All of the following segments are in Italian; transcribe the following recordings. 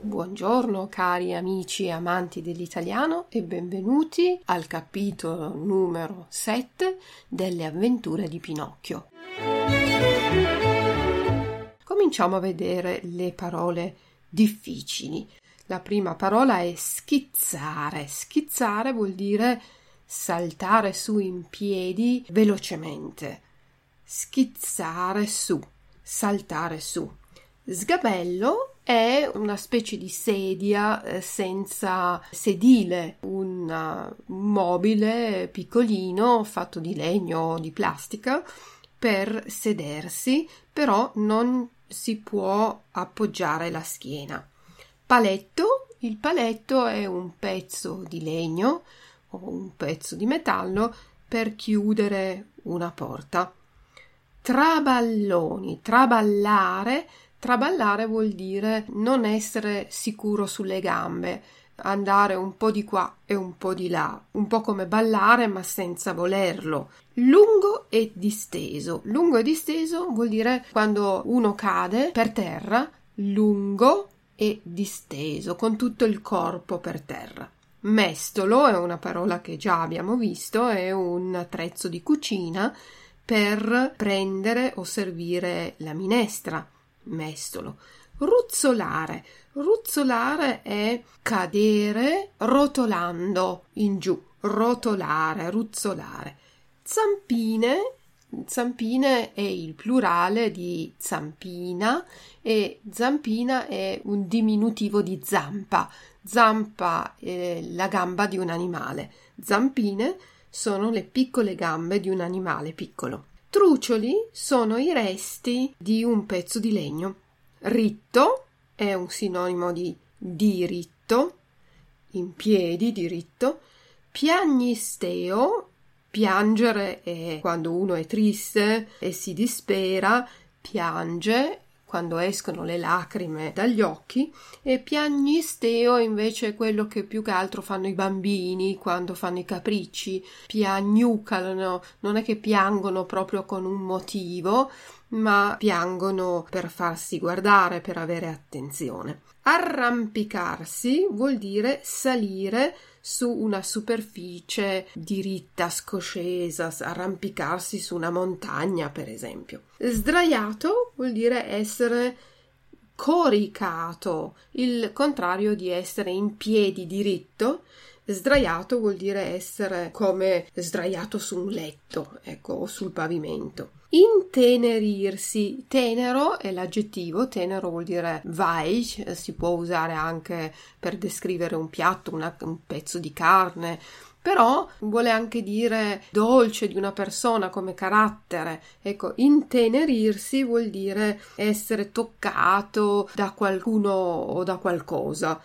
Buongiorno cari amici e amanti dell'italiano e benvenuti al capitolo numero 7 delle avventure di Pinocchio. Cominciamo a vedere le parole difficili. La prima parola è schizzare. Schizzare vuol dire saltare su in piedi velocemente. Schizzare su, saltare su. Sgabello è una specie di sedia eh, senza sedile, un, mobile piccolino fatto di legno o di plastica per sedersi, però non si può appoggiare la schiena. Paletto. Il paletto è un pezzo di legno o un pezzo di metallo per chiudere una porta. Traballoni. Traballare. Traballare vuol dire non essere sicuro sulle gambe, andare un po' di qua e un po' di là, un po' come ballare ma senza volerlo. Lungo e disteso. Lungo e disteso vuol dire quando uno cade per terra, lungo e disteso, con tutto il corpo per terra. Mestolo è una parola che già abbiamo visto, è un attrezzo di cucina per prendere o servire la minestra. Mestolo. Ruzzolare. Ruzzolare è cadere rotolando in giù. Rotolare, ruzzolare. Zampine Zampine è il plurale di zampina e zampina è un diminutivo di zampa. Zampa è la gamba di un animale. Zampine sono le piccole gambe di un animale piccolo. Trucioli sono i resti di un pezzo di legno. Ritto è un sinonimo di diritto, in piedi, diritto. Piagnisteo Piangere è quando uno è triste e si dispera, piange quando escono le lacrime dagli occhi e piagnisteo invece è quello che più che altro fanno i bambini quando fanno i capricci, piagnucalano, non è che piangono proprio con un motivo, ma piangono per farsi guardare, per avere attenzione. Arrampicarsi vuol dire salire su una superficie diritta, scoscesa, arrampicarsi su una montagna, per esempio. Sdraiato vuol dire essere coricato, il contrario di essere in piedi diritto. Sdraiato vuol dire essere come sdraiato su un letto, ecco, o sul pavimento. Intenerirsi, tenero è l'aggettivo, tenero vuol dire weich, si può usare anche per descrivere un piatto, una, un pezzo di carne, però vuole anche dire dolce di una persona come carattere. Ecco, intenerirsi vuol dire essere toccato da qualcuno o da qualcosa.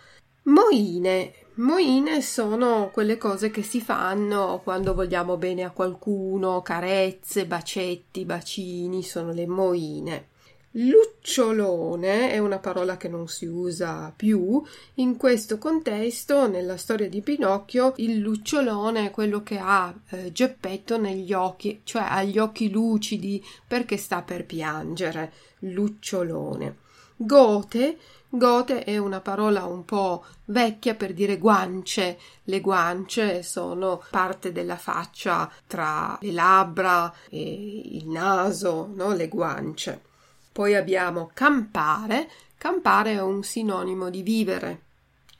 Moine Moine sono quelle cose che si fanno quando vogliamo bene a qualcuno, carezze, bacetti, bacini, sono le moine. Lucciolone è una parola che non si usa più. In questo contesto, nella storia di Pinocchio, il lucciolone è quello che ha eh, Geppetto negli occhi, cioè ha gli occhi lucidi perché sta per piangere. Lucciolone. Gote Gote è una parola un po' vecchia per dire guance. Le guance sono parte della faccia tra le labbra e il naso, no? Le guance. Poi abbiamo campare. Campare è un sinonimo di vivere.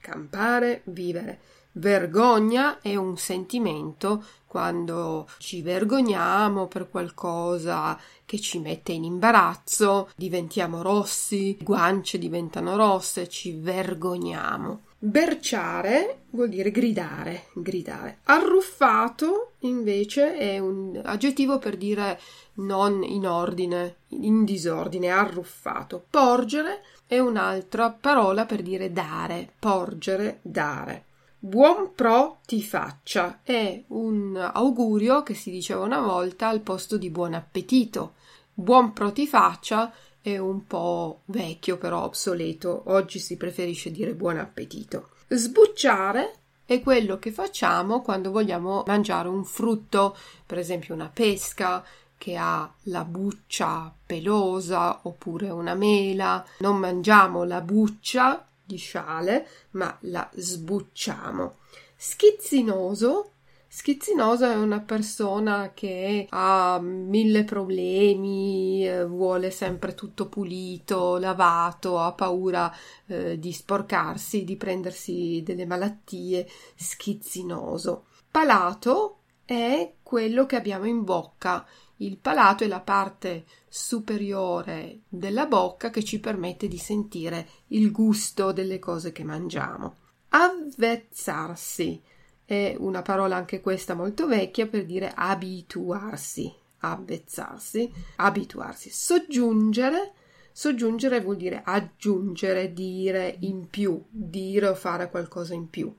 Campare, vivere. Vergogna è un sentimento quando ci vergogniamo per qualcosa che ci mette in imbarazzo, diventiamo rossi, guance diventano rosse, ci vergogniamo. Berciare vuol dire gridare, gridare. Arruffato invece è un aggettivo per dire non in ordine, in disordine, arruffato. Porgere è un'altra parola per dire dare, porgere, dare. Buon pro ti faccia è un augurio che si diceva una volta al posto di buon appetito. Buon pro ti faccia è un po' vecchio, però obsoleto. Oggi si preferisce dire buon appetito. Sbucciare è quello che facciamo quando vogliamo mangiare un frutto, per esempio una pesca, che ha la buccia pelosa oppure una mela. Non mangiamo la buccia di sciale, ma la sbucciamo. Schizzinoso Schizzinoso è una persona che ha mille problemi, eh, vuole sempre tutto pulito, lavato, ha paura eh, di sporcarsi, di prendersi delle malattie. Schizzinoso. Palato è quello che abbiamo in bocca. Il palato è la parte superiore della bocca che ci permette di sentire il gusto delle cose che mangiamo. Avvezzarsi è una parola anche questa molto vecchia per dire abituarsi, avvezzarsi, abituarsi, soggiungere. Soggiungere vuol dire aggiungere, dire in più, dire o fare qualcosa in più.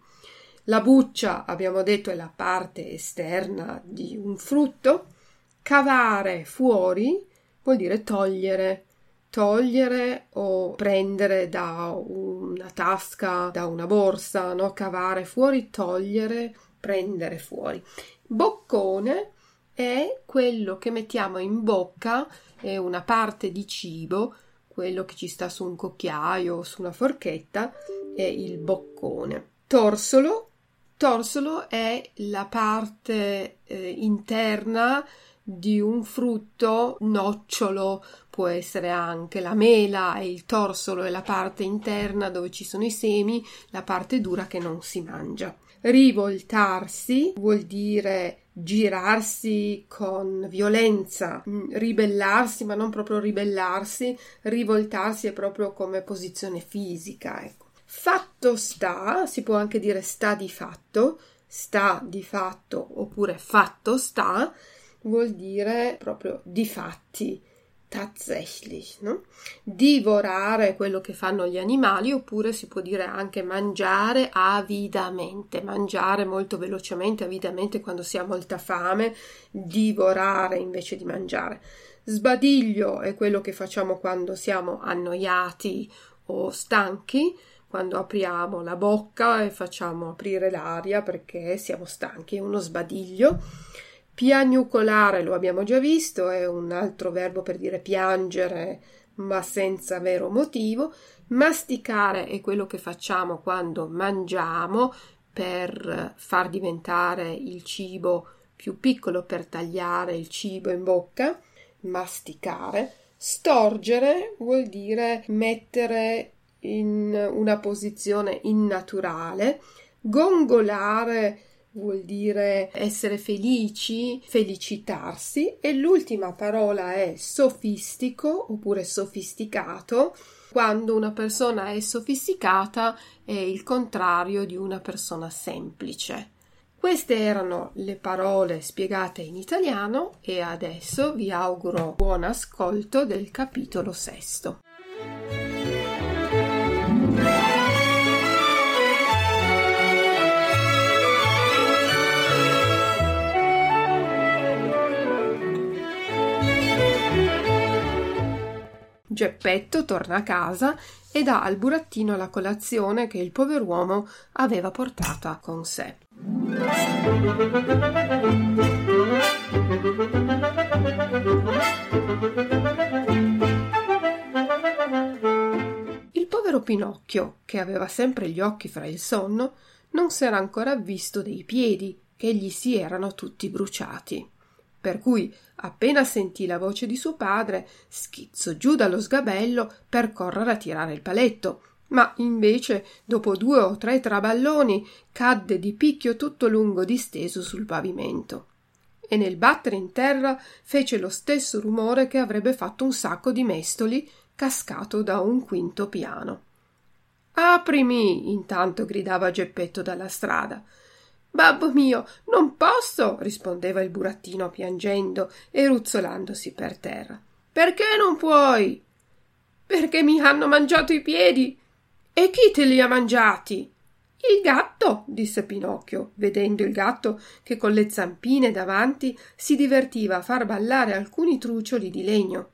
La buccia, abbiamo detto, è la parte esterna di un frutto. Cavare fuori vuol dire togliere, togliere o prendere da una tasca, da una borsa, no? cavare fuori, togliere, prendere fuori. Boccone è quello che mettiamo in bocca, è una parte di cibo, quello che ci sta su un cucchiaio o su una forchetta, è il boccone. Torsolo, torsolo è la parte eh, interna di un frutto nocciolo può essere anche la mela e il torsolo è la parte interna dove ci sono i semi, la parte dura che non si mangia. Rivoltarsi vuol dire girarsi con violenza, mm, ribellarsi, ma non proprio ribellarsi, rivoltarsi è proprio come posizione fisica, ecco. Fatto sta, si può anche dire sta di fatto, sta di fatto oppure fatto sta, vuol dire proprio di fatti, tatsächlich, no? divorare quello che fanno gli animali oppure si può dire anche mangiare avidamente, mangiare molto velocemente, avidamente quando si ha molta fame, divorare invece di mangiare. Sbadiglio è quello che facciamo quando siamo annoiati o stanchi, quando apriamo la bocca e facciamo aprire l'aria perché siamo stanchi, è uno sbadiglio. Piagnucolare lo abbiamo già visto, è un altro verbo per dire piangere ma senza vero motivo. Masticare è quello che facciamo quando mangiamo per far diventare il cibo più piccolo, per tagliare il cibo in bocca. Masticare. Storgere vuol dire mettere in una posizione innaturale. Gongolare vuol dire essere felici, felicitarsi e l'ultima parola è sofistico oppure sofisticato. Quando una persona è sofisticata è il contrario di una persona semplice. Queste erano le parole spiegate in italiano e adesso vi auguro buon ascolto del capitolo sesto. Geppetto torna a casa e dà al burattino la colazione che il pover'uomo aveva portata con sé. Il povero Pinocchio, che aveva sempre gli occhi fra il sonno, non s'era ancora visto dei piedi, che gli si erano tutti bruciati per cui appena sentì la voce di suo padre schizzò giù dallo sgabello per correre a tirare il paletto. Ma invece dopo due o tre traballoni cadde di picchio tutto lungo disteso sul pavimento. E nel battere in terra fece lo stesso rumore che avrebbe fatto un sacco di mestoli cascato da un quinto piano. Aprimi intanto gridava geppetto dalla strada Babbo mio, non posso, rispondeva il burattino piangendo e ruzzolandosi per terra. Perché non puoi? Perché mi hanno mangiato i piedi. E chi te li ha mangiati? Il gatto, disse Pinocchio, vedendo il gatto che con le zampine davanti si divertiva a far ballare alcuni trucioli di legno.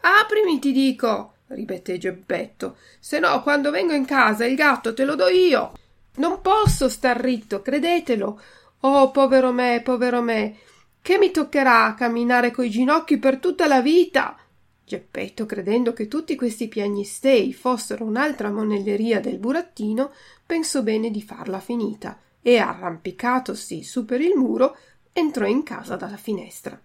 Aprimi, ti dico, ripeté Geppetto, se no quando vengo in casa il gatto te lo do io. Non posso star ritto, credetelo. Oh, povero me, povero me. che mi toccherà camminare coi ginocchi per tutta la vita. Geppetto, credendo che tutti questi piagnistei fossero un'altra monelleria del burattino, pensò bene di farla finita e, arrampicatosi su per il muro, entrò in casa dalla finestra.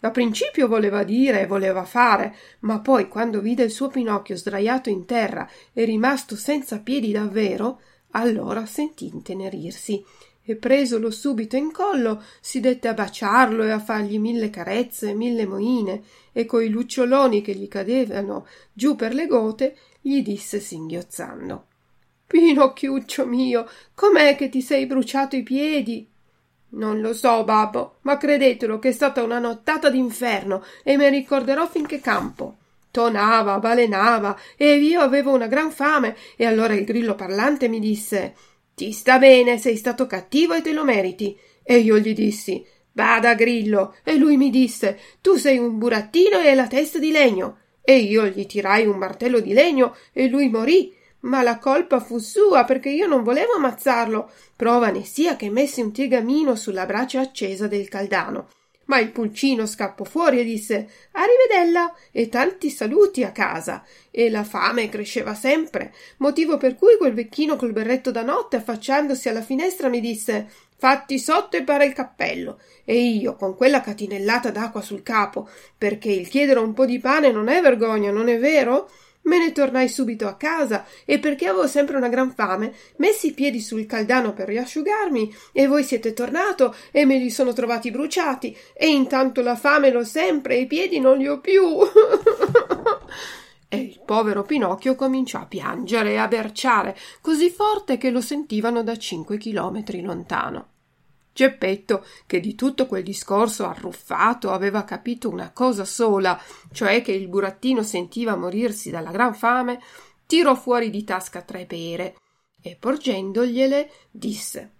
Da principio voleva dire e voleva fare, ma poi, quando vide il suo Pinocchio sdraiato in terra e rimasto senza piedi davvero, allora sentì intenerirsi e presolo subito in collo si dette a baciarlo e a fargli mille carezze e mille moine e coi luccioloni che gli cadevano giù per le gote gli disse singhiozzando Pinocchiuccio mio, com'è che ti sei bruciato i piedi? Non lo so, babbo, ma credetelo che è stata una nottata d'inferno e me ricorderò finché campo. Tonava, balenava e io avevo una gran fame e allora il grillo parlante mi disse Ti sta bene, sei stato cattivo e te lo meriti. E io gli dissi Bada, grillo. E lui mi disse Tu sei un burattino e hai la testa di legno. E io gli tirai un martello di legno e lui morì ma la colpa fu sua perché io non volevo ammazzarlo. Prova ne sia che messi un tiegamino sulla brace accesa del caldano. Ma il pulcino scappò fuori e disse Arrivedella e tanti saluti a casa. E la fame cresceva sempre, motivo per cui quel vecchino col berretto da notte, affacciandosi alla finestra, mi disse Fatti sotto e para il cappello. E io, con quella catinellata d'acqua sul capo, perché il chiedere un po' di pane non è vergogna, non è vero? Me ne tornai subito a casa e perché avevo sempre una gran fame, messi i piedi sul caldano per riasciugarmi e voi siete tornato e me li sono trovati bruciati e intanto la fame l'ho sempre e i piedi non li ho più. e il povero Pinocchio cominciò a piangere e a berciare così forte che lo sentivano da cinque chilometri lontano. Geppetto, che di tutto quel discorso arruffato aveva capito una cosa sola, cioè che il burattino sentiva morirsi dalla gran fame, tirò fuori di tasca tre pere e porgendogliele disse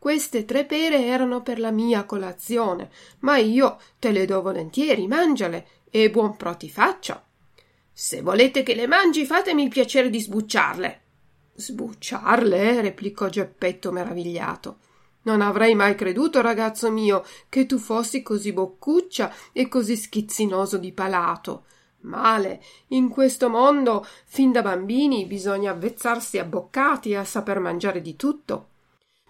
queste tre pere erano per la mia colazione, ma io te le do volentieri, mangiale e buon pro ti faccia. Se volete che le mangi, fatemi il piacere di sbucciarle. Sbucciarle? replicò Geppetto meravigliato. Non avrei mai creduto, ragazzo mio, che tu fossi così boccuccia e così schizzinoso di palato. Male. In questo mondo, fin da bambini, bisogna avvezzarsi a boccati e a saper mangiare di tutto.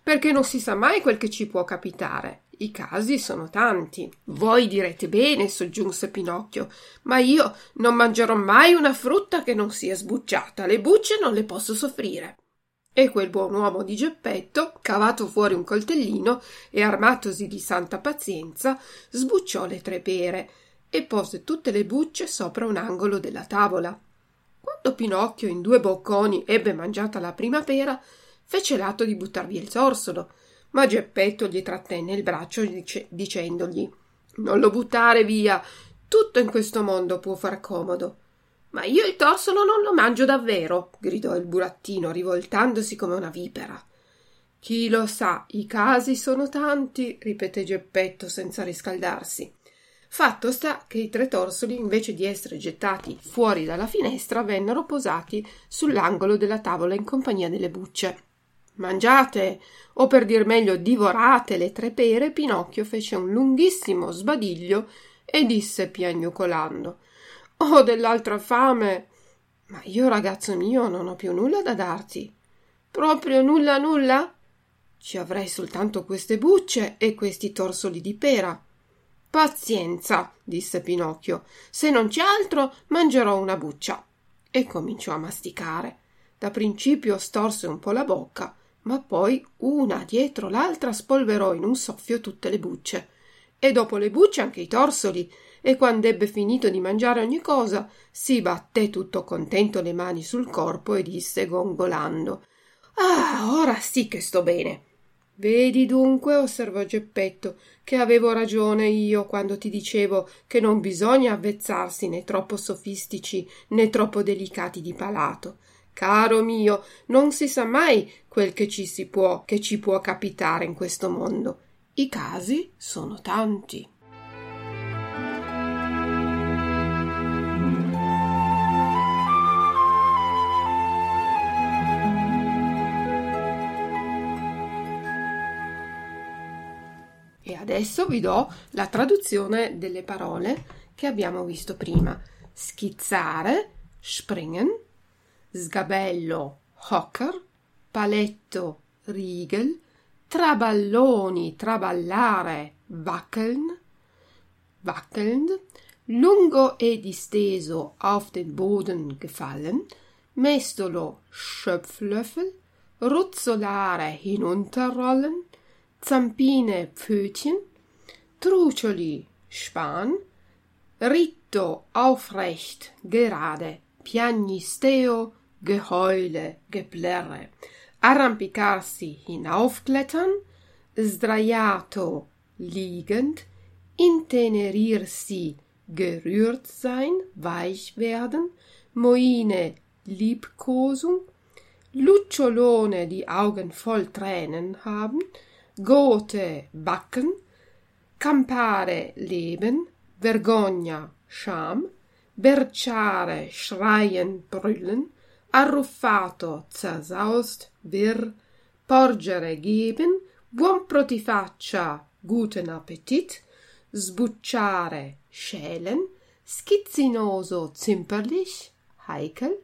Perché non si sa mai quel che ci può capitare. I casi sono tanti. Voi direte bene, soggiunse Pinocchio, ma io non mangerò mai una frutta che non sia sbucciata. Le bucce non le posso soffrire. E quel buon uomo di Geppetto, cavato fuori un coltellino e armatosi di santa pazienza, sbucciò le tre pere e pose tutte le bucce sopra un angolo della tavola. Quando Pinocchio in due bocconi ebbe mangiata la prima pera, fece l'atto di buttar via il sorsolo, ma Geppetto gli trattenne il braccio dice- dicendogli Non lo buttare via, tutto in questo mondo può far comodo. Ma io il torsolo non lo mangio davvero, gridò il burattino, rivoltandosi come una vipera. Chi lo sa, i casi sono tanti, ripeté Geppetto senza riscaldarsi. Fatto sta che i tre torsoli, invece di essere gettati fuori dalla finestra, vennero posati sull'angolo della tavola in compagnia delle bucce. Mangiate, o per dir meglio divorate le tre pere, Pinocchio fece un lunghissimo sbadiglio e disse piagnucolando ho dell'altra fame. Ma io, ragazzo mio, non ho più nulla da darti. Proprio nulla nulla? Ci avrei soltanto queste bucce e questi torsoli di pera. Pazienza, disse Pinocchio. Se non c'è altro, mangerò una buccia. E cominciò a masticare. Da principio storse un po' la bocca, ma poi una dietro l'altra spolverò in un soffio tutte le bucce. E dopo le bucce anche i torsoli, e quando ebbe finito di mangiare ogni cosa, si batté tutto contento le mani sul corpo e disse gongolando Ah, ora sì che sto bene. Vedi dunque, osservò Geppetto, che avevo ragione io quando ti dicevo che non bisogna avvezzarsi né troppo sofistici né troppo delicati di palato. Caro mio, non si sa mai quel che ci si può, che ci può capitare in questo mondo. I casi sono tanti. Adesso vi do la traduzione delle parole che abbiamo visto prima. Schizzare, springen, sgabello, hocker, paletto, Riegel, traballoni, traballare, wackeln, wackelnd, lungo e disteso auf den Boden gefallen, mestolo, Schöpflöffel, ruzzolare, hinunterrollen, zampine, Pfötchen, trucioli, Span, ritto, aufrecht, gerade, piagnisteo, Geheule, Geplärre, arrampicarsi, hinaufklettern, sdraiato, liegend, intenerirsi, gerührt sein, weich werden, Moine, Liebkosung, Lucciolone, die Augen voll Tränen haben, Gote, backen, campare, leben, Vergogna, Scham, berciare, schreien, brüllen, arruffato, zersaust, wirr, porgere, geben, buon protifaccia, guten Appetit, sbucciare, schälen, schizzinoso, zimperlich, heikel,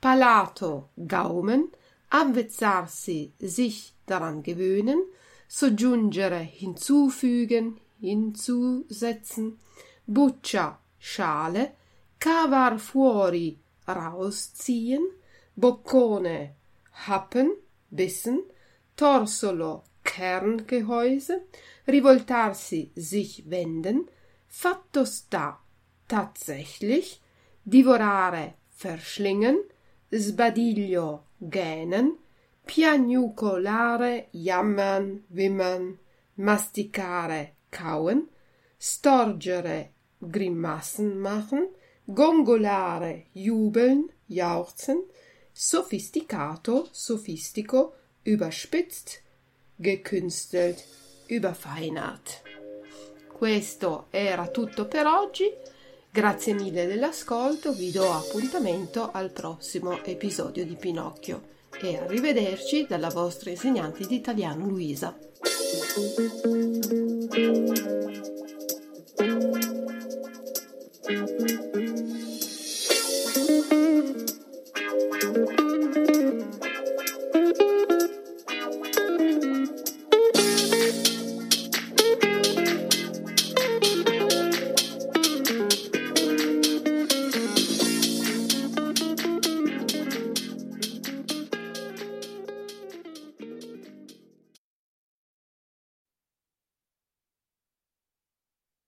palato, Gaumen, avvezzarsi, sich daran gewöhnen, soggiungere, hinzufügen, hinzusetzen, buccia, Schale, cavar fuori, rausziehen, boccone, happen, bissen, torsolo, Kerngehäuse, rivoltarsi, sich wenden, fatto sta, tatsächlich, divorare, verschlingen, sbadiglio, gähnen, piagnucolare, jammern, wimmern, masticare, kauen, storgere, Grimassen machen, gongolare, jubeln, jauchzen, sophisticato, sophistico, überspitzt, gekünstelt, überfeinert. Questo era tutto per oggi. Grazie mille dell'ascolto, vi do appuntamento al prossimo episodio di Pinocchio e arrivederci dalla vostra insegnante di italiano Luisa.